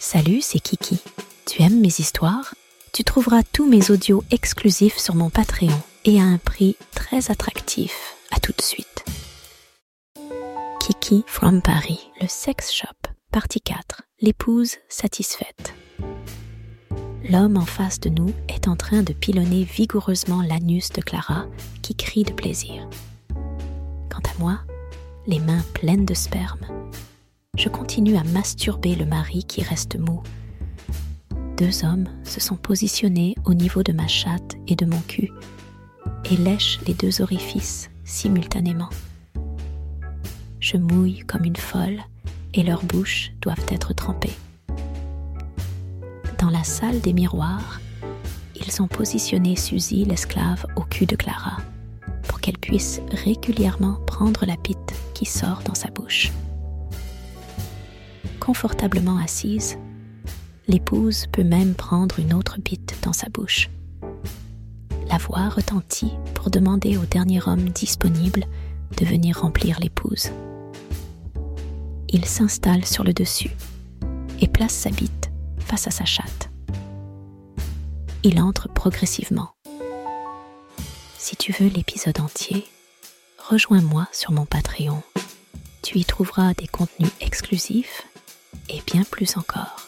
Salut, c'est Kiki. Tu aimes mes histoires? Tu trouveras tous mes audios exclusifs sur mon Patreon et à un prix très attractif. À tout de suite. Kiki from Paris, le sex shop, partie 4. L'épouse satisfaite. L'homme en face de nous est en train de pilonner vigoureusement l'anus de Clara qui crie de plaisir. Quant à moi, les mains pleines de sperme, je continue à masturber le mari qui reste mou. Deux hommes se sont positionnés au niveau de ma chatte et de mon cul et lèchent les deux orifices simultanément. Je mouille comme une folle et leurs bouches doivent être trempées. Dans la salle des miroirs, ils ont positionné Suzy, l'esclave, au cul de Clara pour qu'elle puisse régulièrement prendre la pite qui sort dans sa bouche confortablement assise, l'épouse peut même prendre une autre bite dans sa bouche. La voix retentit pour demander au dernier homme disponible de venir remplir l'épouse. Il s'installe sur le dessus et place sa bite face à sa chatte. Il entre progressivement. Si tu veux l'épisode entier, rejoins-moi sur mon Patreon. Tu y trouveras des contenus exclusifs et bien plus encore.